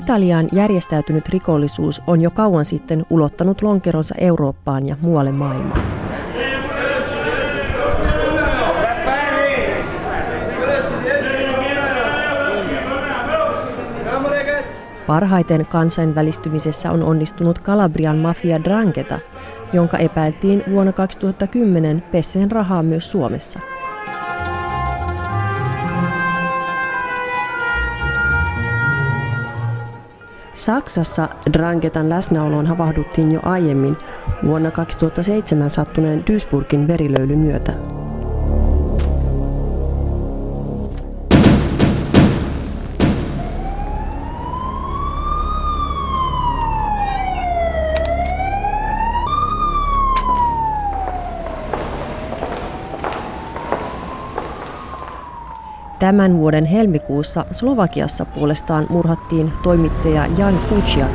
Italian järjestäytynyt rikollisuus on jo kauan sitten ulottanut lonkeronsa Eurooppaan ja muualle maailmaan. Parhaiten kansainvälistymisessä on onnistunut Kalabrian mafia Drangeta, jonka epäiltiin vuonna 2010 pesseen rahaa myös Suomessa. Saksassa Drangetan läsnäoloon havahduttiin jo aiemmin vuonna 2007 sattuneen Duisburgin verilöylyn myötä. Tämän vuoden helmikuussa Slovakiassa puolestaan murhattiin toimittaja Jan Kuciak.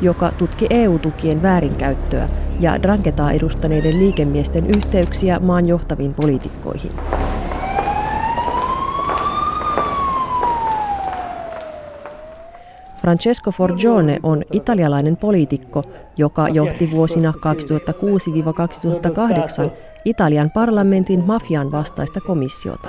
joka tutki EU-tukien väärinkäyttöä ja Drangetaa edustaneiden liikemiesten yhteyksiä maan johtaviin poliitikkoihin. Francesco Forgione on italialainen poliitikko, joka johti vuosina 2006-2008 Italian parlamentin mafian vastaista komissiota.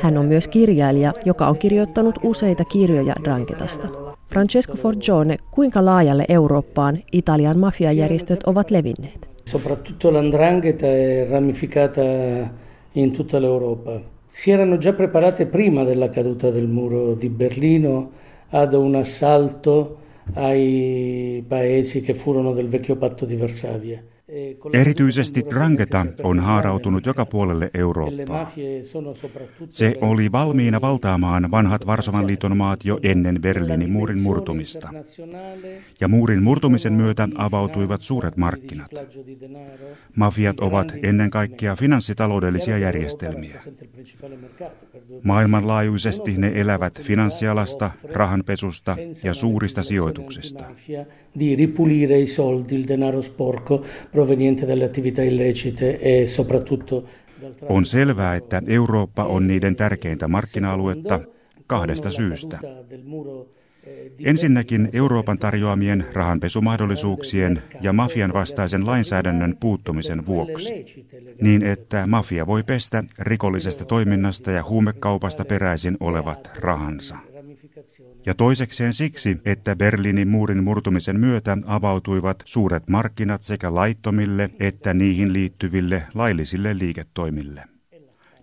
Hän on myös kirjailija, joka on kirjoittanut useita kirjoja Drangetasta. Francesco Forgione, kuinka laajalle Eurooppaan Italian mafiajärjestöt ovat levinneet? Soprattutto l'andrangheta è ramificata in tutta l'Europa. Si erano già preparate prima della caduta del muro di Berlino ad un assalto ai paesi che furono del vecchio patto di Varsavia. Erityisesti Drangeta on haarautunut joka puolelle Eurooppaa. Se oli valmiina valtaamaan vanhat Varsovan liiton maat jo ennen Berliinin muurin murtumista. Ja muurin murtumisen myötä avautuivat suuret markkinat. Mafiat ovat ennen kaikkea finanssitaloudellisia järjestelmiä. Maailmanlaajuisesti ne elävät finanssialasta, rahanpesusta ja suurista sijoituksista. Proveniente dalle attività illecite e soprattutto on selvää, että Eurooppa on niiden tärkeintä markkina-aluetta kahdesta syystä. Ensinnäkin Euroopan tarjoamien rahanpesumahdollisuuksien ja mafian vastaisen lainsäädännön puuttumisen vuoksi, niin että mafia voi pestä rikollisesta toiminnasta ja huumekaupasta peräisin olevat rahansa. Ja toisekseen siksi, että Berliinin muurin murtumisen myötä avautuivat suuret markkinat sekä laittomille että niihin liittyville laillisille liiketoimille.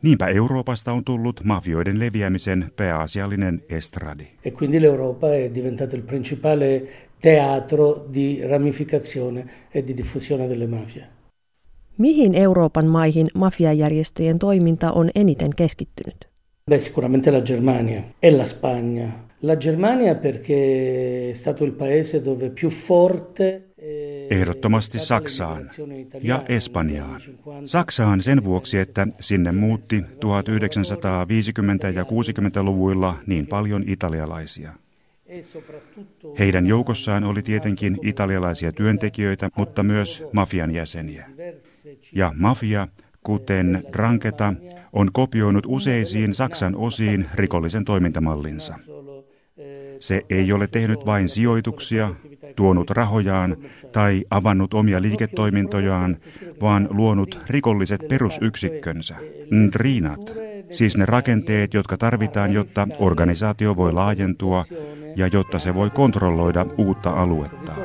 Niinpä Euroopasta on tullut mafioiden leviämisen pääasiallinen estradi. E quindi l'Europa è diventato il principale teatro di ramificazione e di diffusione delle mafie. Mihin Euroopan maihin mafiajärjestöjen toiminta on eniten keskittynyt? Beh, sicuramente la Germania e la Spagna. La Germania perché è stato il paese dove più forte Ehdottomasti Saksaan ja Espanjaan. Saksaan sen vuoksi, että sinne muutti 1950- ja 60-luvuilla niin paljon italialaisia. Heidän joukossaan oli tietenkin italialaisia työntekijöitä, mutta myös mafian jäseniä. Ja mafia, kuten Dranketa, on kopioinut useisiin Saksan osiin rikollisen toimintamallinsa. Se ei ole tehnyt vain sijoituksia, tuonut rahojaan tai avannut omia liiketoimintojaan, vaan luonut rikolliset perusyksikkönsä, ndrinat, siis ne rakenteet, jotka tarvitaan, jotta organisaatio voi laajentua ja jotta se voi kontrolloida uutta aluettaan.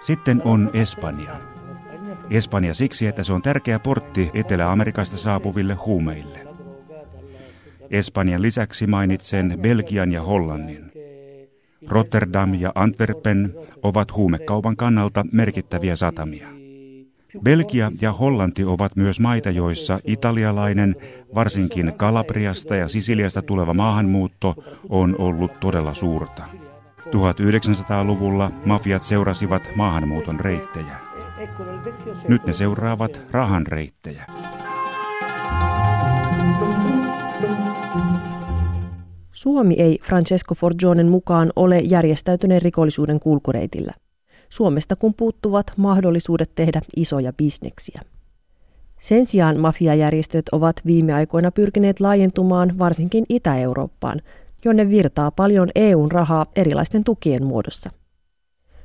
Sitten on Espanja. Espanja siksi, että se on tärkeä portti Etelä-Amerikasta saapuville huumeille. Espanjan lisäksi mainitsen Belgian ja Hollannin. Rotterdam ja Antwerpen ovat huumekaupan kannalta merkittäviä satamia. Belgia ja Hollanti ovat myös maita, joissa italialainen, varsinkin Kalabriasta ja Sisiliasta tuleva maahanmuutto on ollut todella suurta. 1900-luvulla mafiat seurasivat maahanmuuton reittejä. Nyt ne seuraavat rahan reittejä. Suomi ei Francesco Forgionen mukaan ole järjestäytyneen rikollisuuden kulkureitillä. Suomesta kun puuttuvat mahdollisuudet tehdä isoja bisneksiä. Sen sijaan mafiajärjestöt ovat viime aikoina pyrkineet laajentumaan varsinkin Itä-Eurooppaan, jonne virtaa paljon EUn rahaa erilaisten tukien muodossa.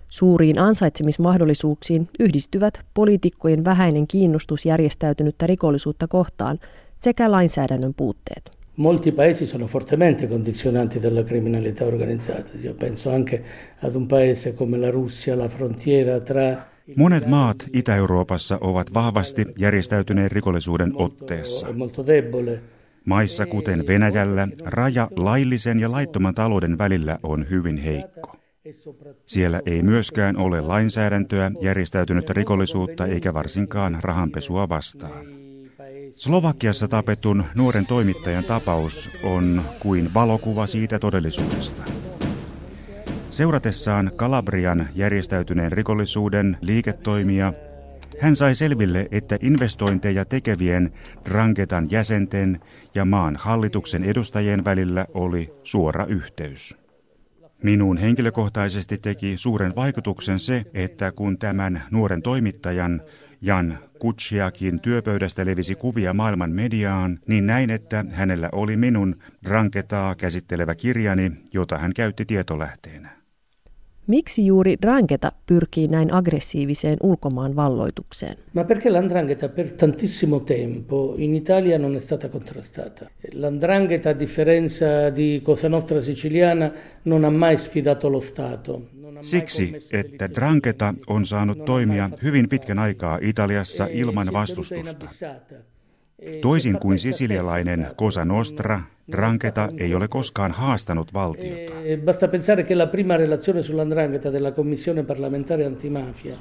Suuriin ansaitsemismahdollisuuksiin yhdistyvät poliitikkojen vähäinen kiinnostus järjestäytynyttä rikollisuutta kohtaan sekä lainsäädännön puutteet. Molti paesi sono fortemente condizionati dalla criminalità organizzata. Io penso anche ad un paese come la Russia, la frontiera tra Monet maat Itä-Euroopassa ovat vahvasti järjestäytyneen rikollisuuden otteessa. Maissa kuten Venäjällä raja laillisen ja laittoman talouden välillä on hyvin heikko. Siellä ei myöskään ole lainsäädäntöä järjestäytynyttä rikollisuutta eikä varsinkaan rahanpesua vastaan. Slovakiassa tapetun nuoren toimittajan tapaus on kuin valokuva siitä todellisuudesta. Seuratessaan Kalabrian järjestäytyneen rikollisuuden liiketoimia, hän sai selville, että investointeja tekevien Drangetan jäsenten ja maan hallituksen edustajien välillä oli suora yhteys. Minuun henkilökohtaisesti teki suuren vaikutuksen se, että kun tämän nuoren toimittajan Jan Kutsiakin työpöydästä levisi kuvia maailman mediaan, niin näin, että hänellä oli minun Dranketaa käsittelevä kirjani, jota hän käytti tietolähteenä. Miksi juuri Drangheta pyrkii näin aggressiiviseen ulkomaan valloitukseen? Ma perché l'andrangheta per tantissimo tempo in Italia non è stata contrastata. L'andrangheta, a differenza di Cosa Nostra siciliana, non ha mai sfidato lo Stato. Siksi, että Drangheta on saanut toimia hyvin pitkän aikaa Italiassa ilman vastustusta. Toisin kuin sisilialainen Cosa Nostra, Drangheta ei ole koskaan haastanut valtiota. E basta pensare che la prima relazione sull'andrangheta della Commissione parlamentare antimafia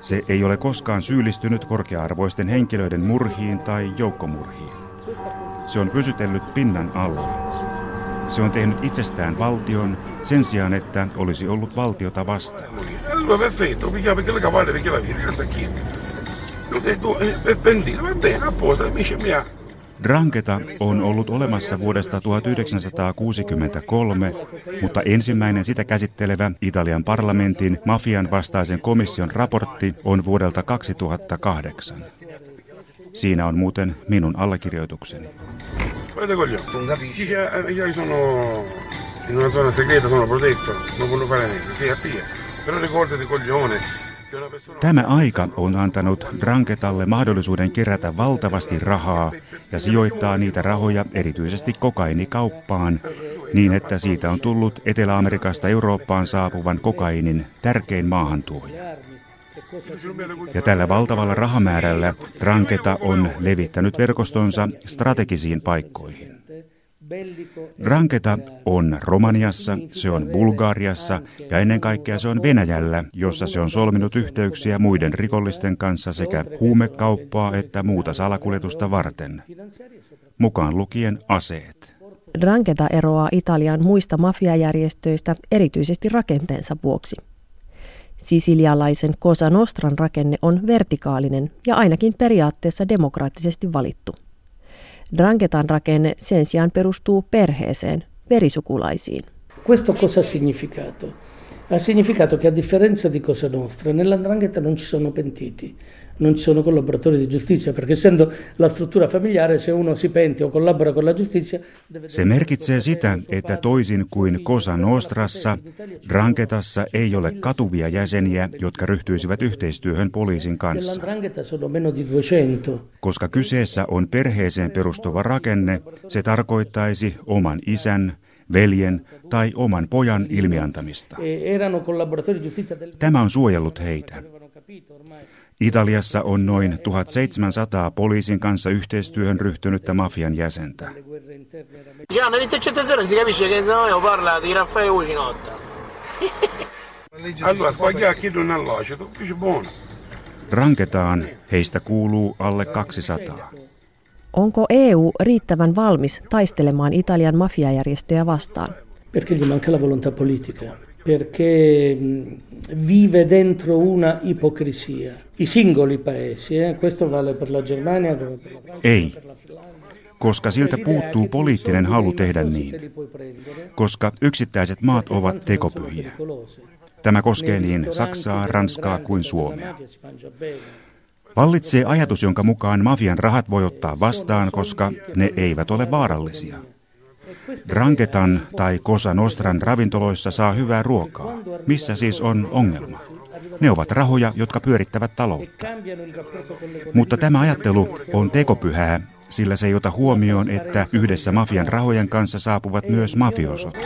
Se ei ole koskaan syyllistynyt korkea-arvoisten henkilöiden murhiin tai joukkomurhiin. Se on pysytellyt pinnan alla. Se on tehnyt itsestään valtion sen sijaan, että olisi ollut valtiota vastaan. Dranketa on ollut olemassa vuodesta 1963, mutta ensimmäinen sitä käsittelevä Italian parlamentin mafian vastaisen komission raportti on vuodelta 2008. Siinä on muuten minun allekirjoitukseni. Però ricordati coglione, Tämä aika on antanut Dranketalle mahdollisuuden kerätä valtavasti rahaa ja sijoittaa niitä rahoja erityisesti kokainikauppaan, niin että siitä on tullut Etelä-Amerikasta Eurooppaan saapuvan kokainin tärkein maahantuoja. Ja tällä valtavalla rahamäärällä Dranketa on levittänyt verkostonsa strategisiin paikkoihin. Dranketa on Romaniassa, se on Bulgariassa ja ennen kaikkea se on Venäjällä, jossa se on solminut yhteyksiä muiden rikollisten kanssa sekä huumekauppaa että muuta salakuljetusta varten, mukaan lukien aseet. Dranketa eroaa Italian muista mafiajärjestöistä erityisesti rakenteensa vuoksi. Sisilialaisen Cosa Nostran rakenne on vertikaalinen ja ainakin periaatteessa demokraattisesti valittu. Drangetan rakenne sen sijaan perustuu perheeseen, verisukulaisiin. Questo cosa significato? Ha significato che a differenza di Cosa Nostra, nell'andrangheta non ci sono pentiti non ci sono collaboratori di giustizia, perché essendo la struttura familiare, se uno si pente o collabora con la giustizia... Se merkitsee sitä, että toisin kuin Cosa Nostrassa, Dranketassa ei ole katuvia jäseniä, jotka ryhtyisivät yhteistyöhön poliisin kanssa. Koska kyseessä on perheeseen perustuva rakenne, se tarkoittaisi oman isän, veljen tai oman pojan ilmiantamista. E Tämä on suojellut heitä. Italiassa on noin 1700 poliisin kanssa yhteistyöhön ryhtynyttä mafian jäsentä. Ranketaan heistä kuuluu alle 200. Onko EU riittävän valmis taistelemaan Italian mafiajärjestöjä vastaan? Perché gli manca la volontà politica. perché vive dentro una ipocrisia. I singoli paesi, eh? questo vale per la Germania. Ei, koska siltä puuttuu poliittinen halu tehdä niin, koska yksittäiset maat ovat tekopyhiä. Tämä koskee niin Saksaa, Ranskaa kuin Suomea. Vallitsee ajatus, jonka mukaan mafian rahat voi ottaa vastaan, koska ne eivät ole vaarallisia. Dranketan tai Kosa Nostran ravintoloissa saa hyvää ruokaa. Missä siis on ongelma? Ne ovat rahoja, jotka pyörittävät taloutta. Mutta tämä ajattelu on tekopyhää, sillä se ei ota huomioon, että yhdessä mafian rahojen kanssa saapuvat myös mafiosot.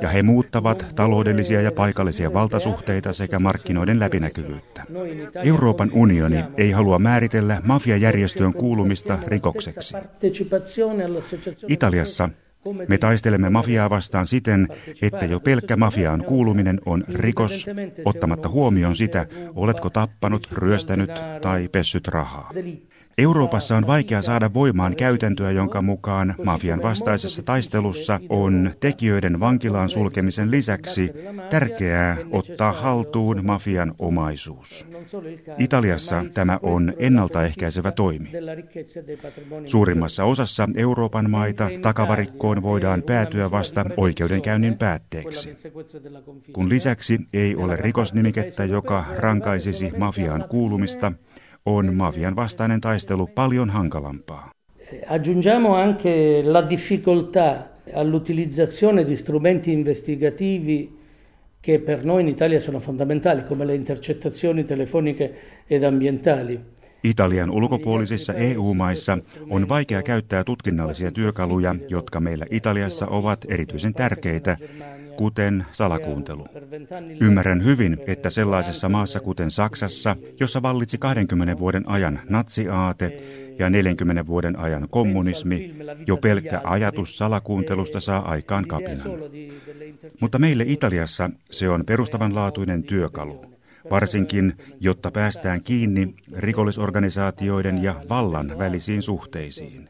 Ja he muuttavat taloudellisia ja paikallisia valtasuhteita sekä markkinoiden läpinäkyvyyttä. Euroopan unioni ei halua määritellä mafiajärjestöön kuulumista rikokseksi. Italiassa me taistelemme mafiaa vastaan siten, että jo pelkkä mafiaan kuuluminen on rikos, ottamatta huomioon sitä, oletko tappanut, ryöstänyt tai pessyt rahaa. Euroopassa on vaikea saada voimaan käytäntöä, jonka mukaan mafian vastaisessa taistelussa on tekijöiden vankilaan sulkemisen lisäksi tärkeää ottaa haltuun mafian omaisuus. Italiassa tämä on ennaltaehkäisevä toimi. Suurimmassa osassa Euroopan maita takavarikkoon voidaan päätyä vasta oikeudenkäynnin päätteeksi. Kun lisäksi ei ole rikosnimikettä, joka rankaisisi mafiaan kuulumista, on mafian vastainen taistelu paljon hankalampaa. Aggiungiamo anche la difficoltà all'utilizzazione di strumenti investigativi che per noi in Italia sono fondamentali, come le intercettazioni telefoniche ed ambientali. Italian ulkopuolisissa EU-maissa on vaikea käyttää tutkinnallisia työkaluja, jotka meillä Italiassa ovat erityisen tärkeitä, kuten salakuuntelu. Ymmärrän hyvin, että sellaisessa maassa kuten Saksassa, jossa vallitsi 20 vuoden ajan natsiaate ja 40 vuoden ajan kommunismi, jo pelkkä ajatus salakuuntelusta saa aikaan kapinan. Mutta meille Italiassa se on perustavanlaatuinen työkalu varsinkin jotta päästään kiinni rikollisorganisaatioiden ja vallan välisiin suhteisiin.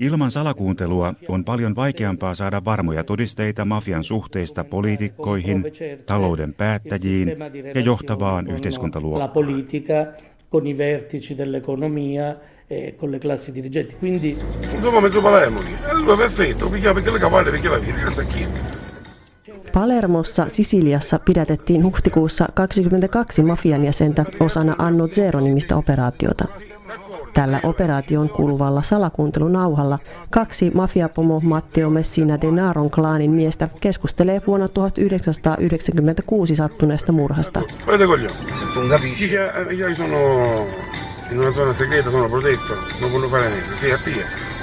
Ilman salakuuntelua on paljon vaikeampaa saada varmoja todisteita mafian suhteista poliitikkoihin, talouden päättäjiin ja johtavaan yhteiskuntaluokkaan. con i vertici dell'economia e con le classi dirigenti. Quindi... Insomma, mezzo Palermo. Allora perfetto, perché le capalle, perché la vita, sta chi? Palermossa Sisiliassa pidätettiin huhtikuussa 22 mafian jäsentä osana Anno Zero-nimistä operaatiota. Tällä operaation kuuluvalla salakuuntelunauhalla kaksi mafiapomo Matteo Messina Denaron klaanin miestä keskustelee vuonna 1996 sattuneesta murhasta.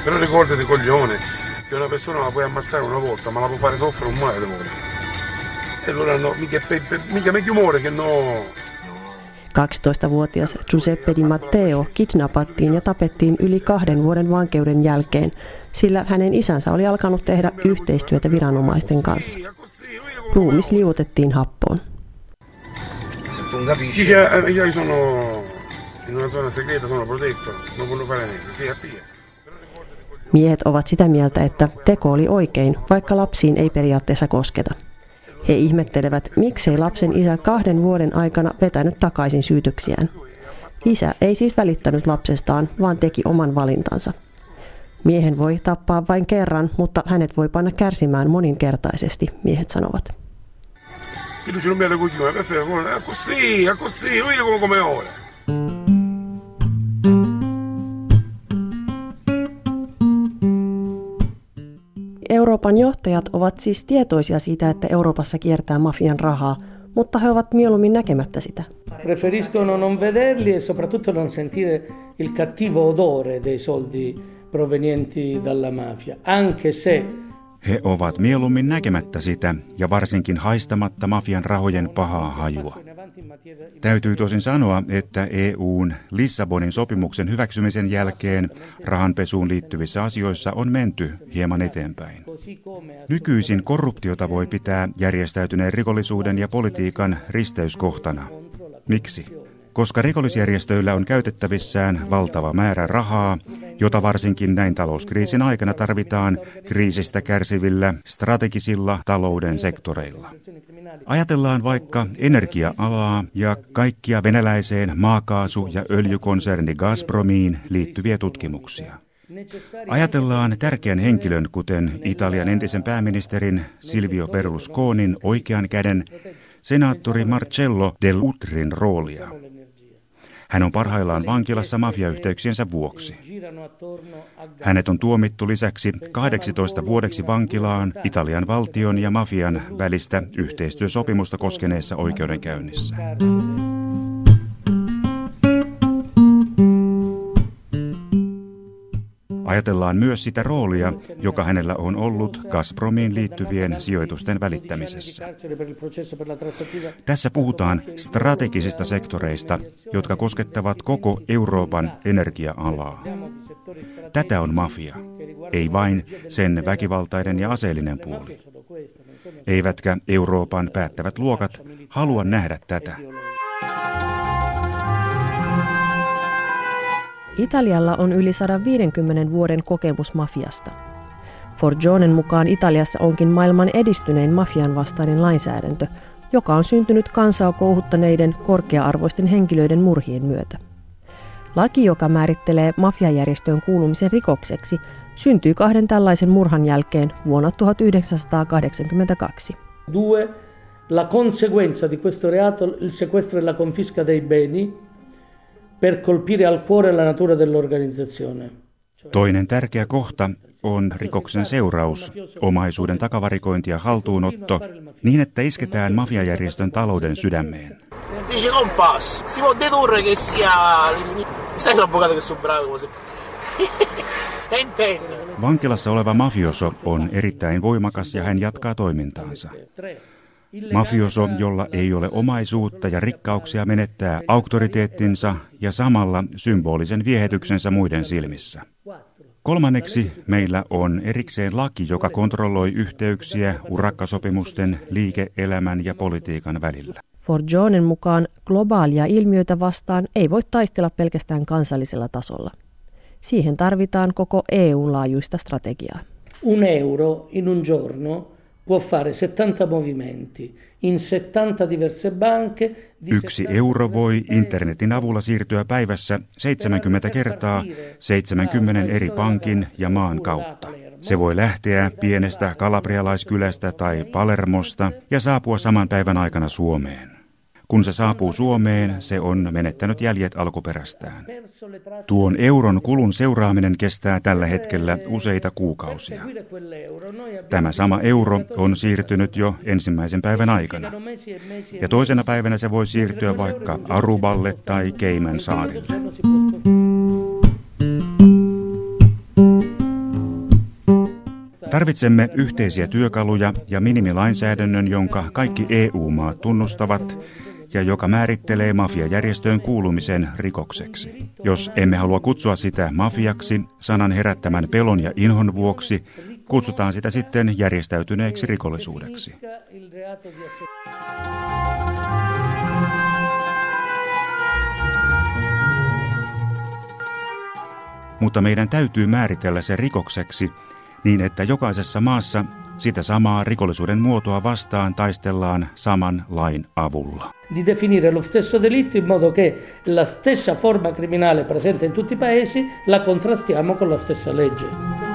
Però ricordati coglione, che una persona la puoi ammazzare una volta, ma la può fare soffrire un mare allora no, mica, mica meglio muore che no, 12-vuotias Giuseppe Di Matteo kidnappattiin ja tapettiin yli kahden vuoden vankeuden jälkeen, sillä hänen isänsä oli alkanut tehdä yhteistyötä viranomaisten kanssa. Ruumis liuotettiin happoon. Miehet ovat sitä mieltä, että teko oli oikein, vaikka lapsiin ei periaatteessa kosketa. He ihmettelevät, miksei lapsen isä kahden vuoden aikana vetänyt takaisin syytöksiään. Isä ei siis välittänyt lapsestaan, vaan teki oman valintansa. Miehen voi tappaa vain kerran, mutta hänet voi panna kärsimään moninkertaisesti, miehet sanovat. Così, così, come ora. Euroopan johtajat ovat siis tietoisia siitä, että Euroopassa kiertää mafian rahaa, mutta he ovat mieluummin näkemättä sitä. Preferiscono non vederli e soprattutto non sentire il cattivo odore dei soldi provenienti dalla mafia, anche se he ovat mieluummin näkemättä sitä ja varsinkin haistamatta mafian rahojen pahaa hajua. Täytyy tosin sanoa, että EUn Lissabonin sopimuksen hyväksymisen jälkeen rahanpesuun liittyvissä asioissa on menty hieman eteenpäin. Nykyisin korruptiota voi pitää järjestäytyneen rikollisuuden ja politiikan risteyskohtana. Miksi? Koska rikollisjärjestöillä on käytettävissään valtava määrä rahaa jota varsinkin näin talouskriisin aikana tarvitaan kriisistä kärsivillä strategisilla talouden sektoreilla. Ajatellaan vaikka energia-alaa ja kaikkia venäläiseen maakaasu- ja öljykonserni Gazpromiin liittyviä tutkimuksia. Ajatellaan tärkeän henkilön, kuten Italian entisen pääministerin Silvio Berlusconin oikean käden senaattori Marcello del Utrin roolia. Hän on parhaillaan vankilassa mafiayhteyksiensä vuoksi. Hänet on tuomittu lisäksi 18 vuodeksi vankilaan Italian valtion ja mafian välistä yhteistyösopimusta koskeneessa oikeudenkäynnissä. Ajatellaan myös sitä roolia, joka hänellä on ollut Gazpromiin liittyvien sijoitusten välittämisessä. Tässä puhutaan strategisista sektoreista, jotka koskettavat koko Euroopan energia-alaa. Tätä on mafia, ei vain sen väkivaltainen ja aseellinen puoli. Eivätkä Euroopan päättävät luokat halua nähdä tätä. Italialla on yli 150 vuoden kokemus mafiasta. Forgionen mukaan Italiassa onkin maailman edistynein mafian vastainen lainsäädäntö, joka on syntynyt kansaa kouhuttaneiden korkea-arvoisten henkilöiden murhien myötä. Laki, joka määrittelee mafiajärjestöön kuulumisen rikokseksi, syntyi kahden tällaisen murhan jälkeen vuonna 1982. Due, la conseguenza di questo reato il sequestro e la confisca dei beni per colpire al cuore la natura dell'organizzazione. Toinen tärkeä kohta on rikoksen seuraus, omaisuuden takavarikointi ja haltuunotto, niin että isketään mafiajärjestön talouden sydämeen. Dice compas, si può dedurre che sia... Sai l'avvocato che so bravo come Vankilassa oleva mafioso on erittäin voimakas ja hän jatkaa toimintaansa. Mafioso, jolla ei ole omaisuutta ja rikkauksia, menettää auktoriteettinsa ja samalla symbolisen viehetyksensä muiden silmissä. Kolmanneksi meillä on erikseen laki, joka kontrolloi yhteyksiä urakkasopimusten, liike-elämän ja politiikan välillä. Forjonen mukaan globaalia ilmiöitä vastaan ei voi taistella pelkästään kansallisella tasolla. Siihen tarvitaan koko EU-laajuista strategiaa. Un euro in un giorno può fare 70 movimenti in 70 diverse banche. Yksi euro voi internetin avulla siirtyä päivässä 70 kertaa 70 eri pankin ja maan kautta. Se voi lähteä pienestä kalabrialaiskylästä tai Palermosta ja saapua saman päivän aikana Suomeen. Kun se saapuu Suomeen, se on menettänyt jäljet alkuperästään. Tuon euron kulun seuraaminen kestää tällä hetkellä useita kuukausia. Tämä sama euro on siirtynyt jo ensimmäisen päivän aikana. Ja toisena päivänä se voi siirtyä vaikka Aruballe tai Keiman saarille. Tarvitsemme yhteisiä työkaluja ja minimilainsäädännön, jonka kaikki EU-maat tunnustavat ja joka määrittelee mafiajärjestöön kuulumisen rikokseksi. Jos emme halua kutsua sitä mafiaksi sanan herättämän pelon ja inhon vuoksi, kutsutaan sitä sitten järjestäytyneeksi rikollisuudeksi. Mutta meidän täytyy määritellä se rikokseksi niin, että jokaisessa maassa sitä samaa rikollisuuden muotoa vastaan taistellaan saman lain avulla. Di definire lo stesso delitto in modo che la stessa forma criminale presente in tutti i paesi la contrastiamo con la stessa legge.